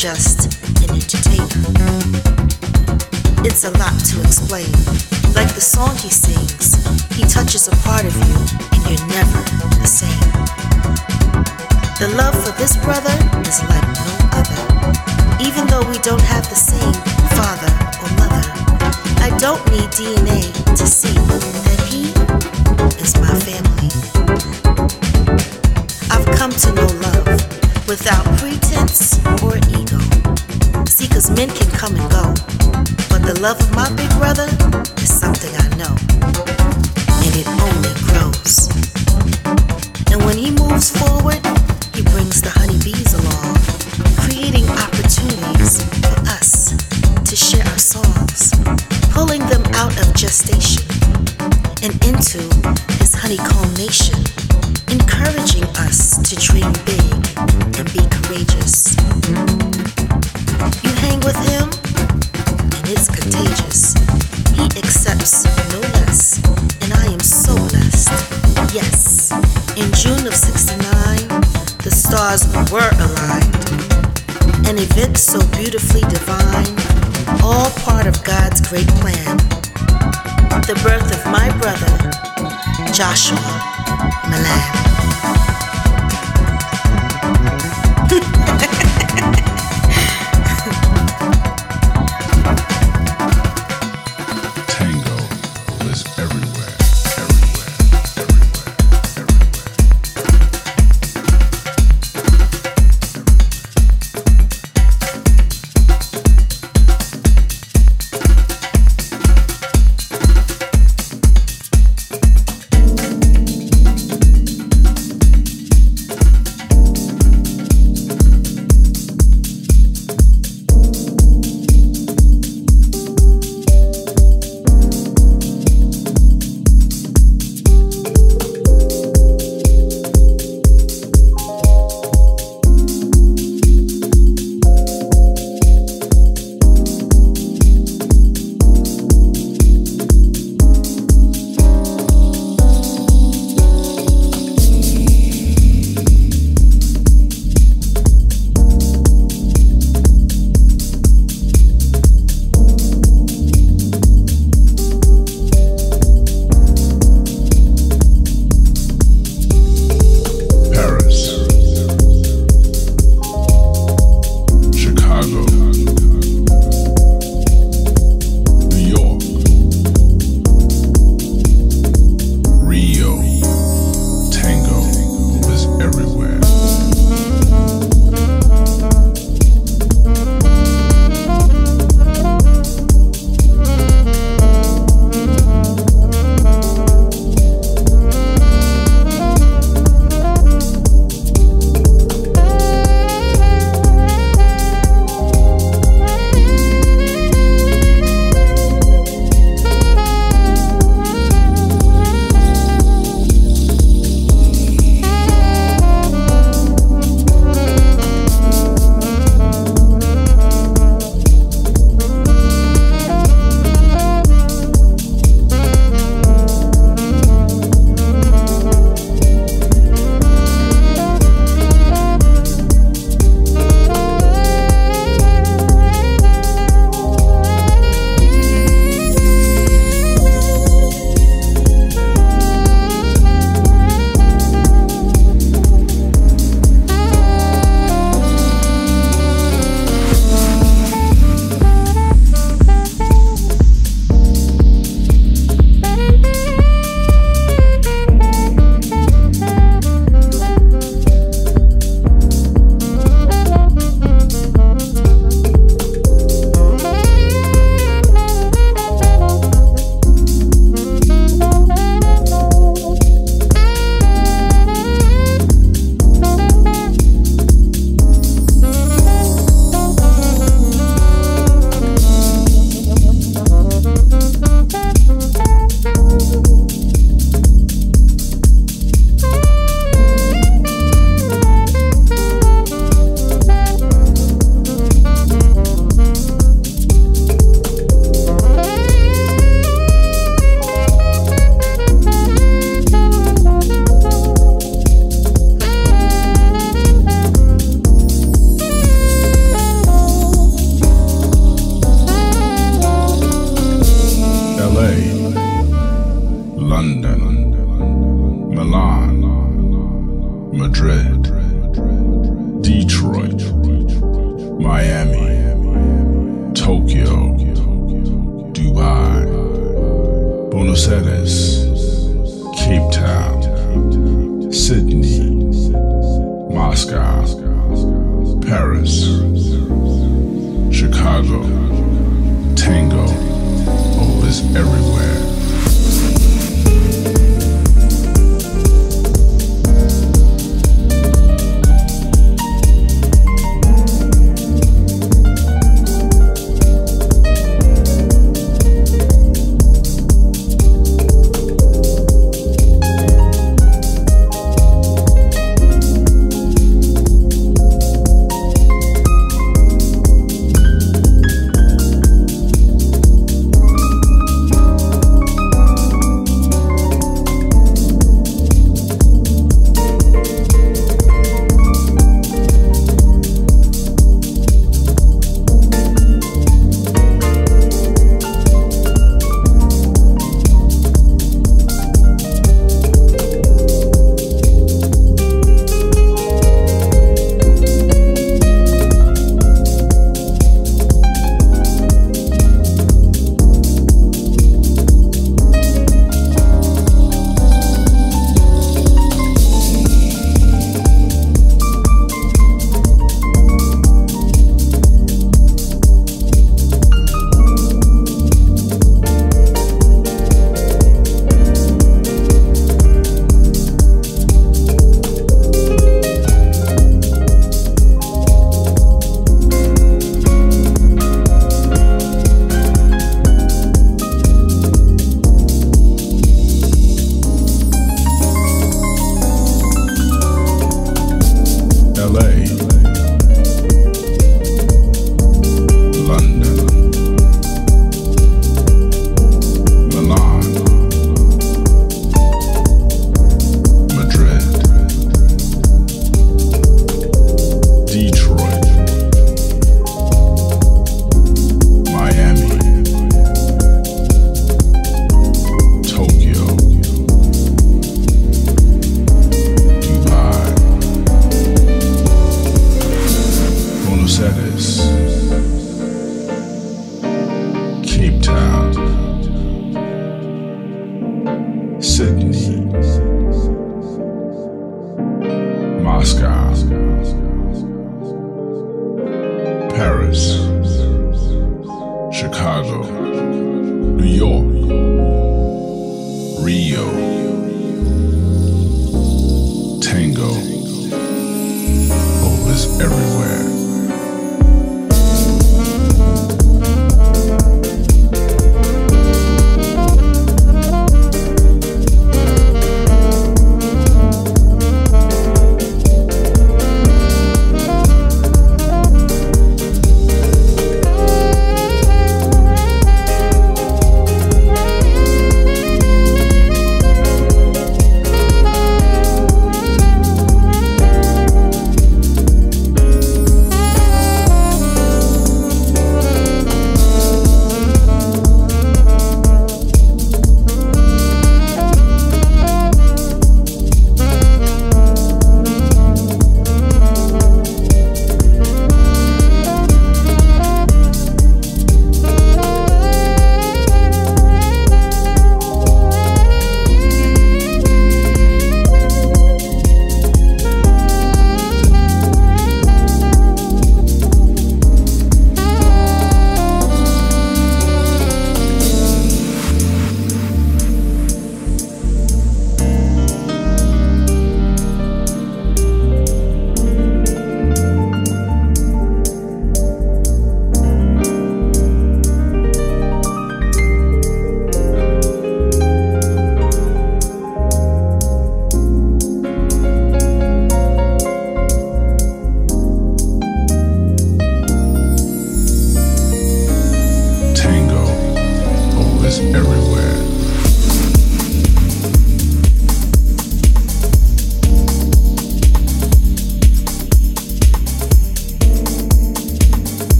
just love of my big brother is something I know, and it only grows. And when he moves forward, he brings the honeybees along, creating opportunities for us to share our songs, pulling them out of gestation and into great plan. The birth of my brother, Joshua.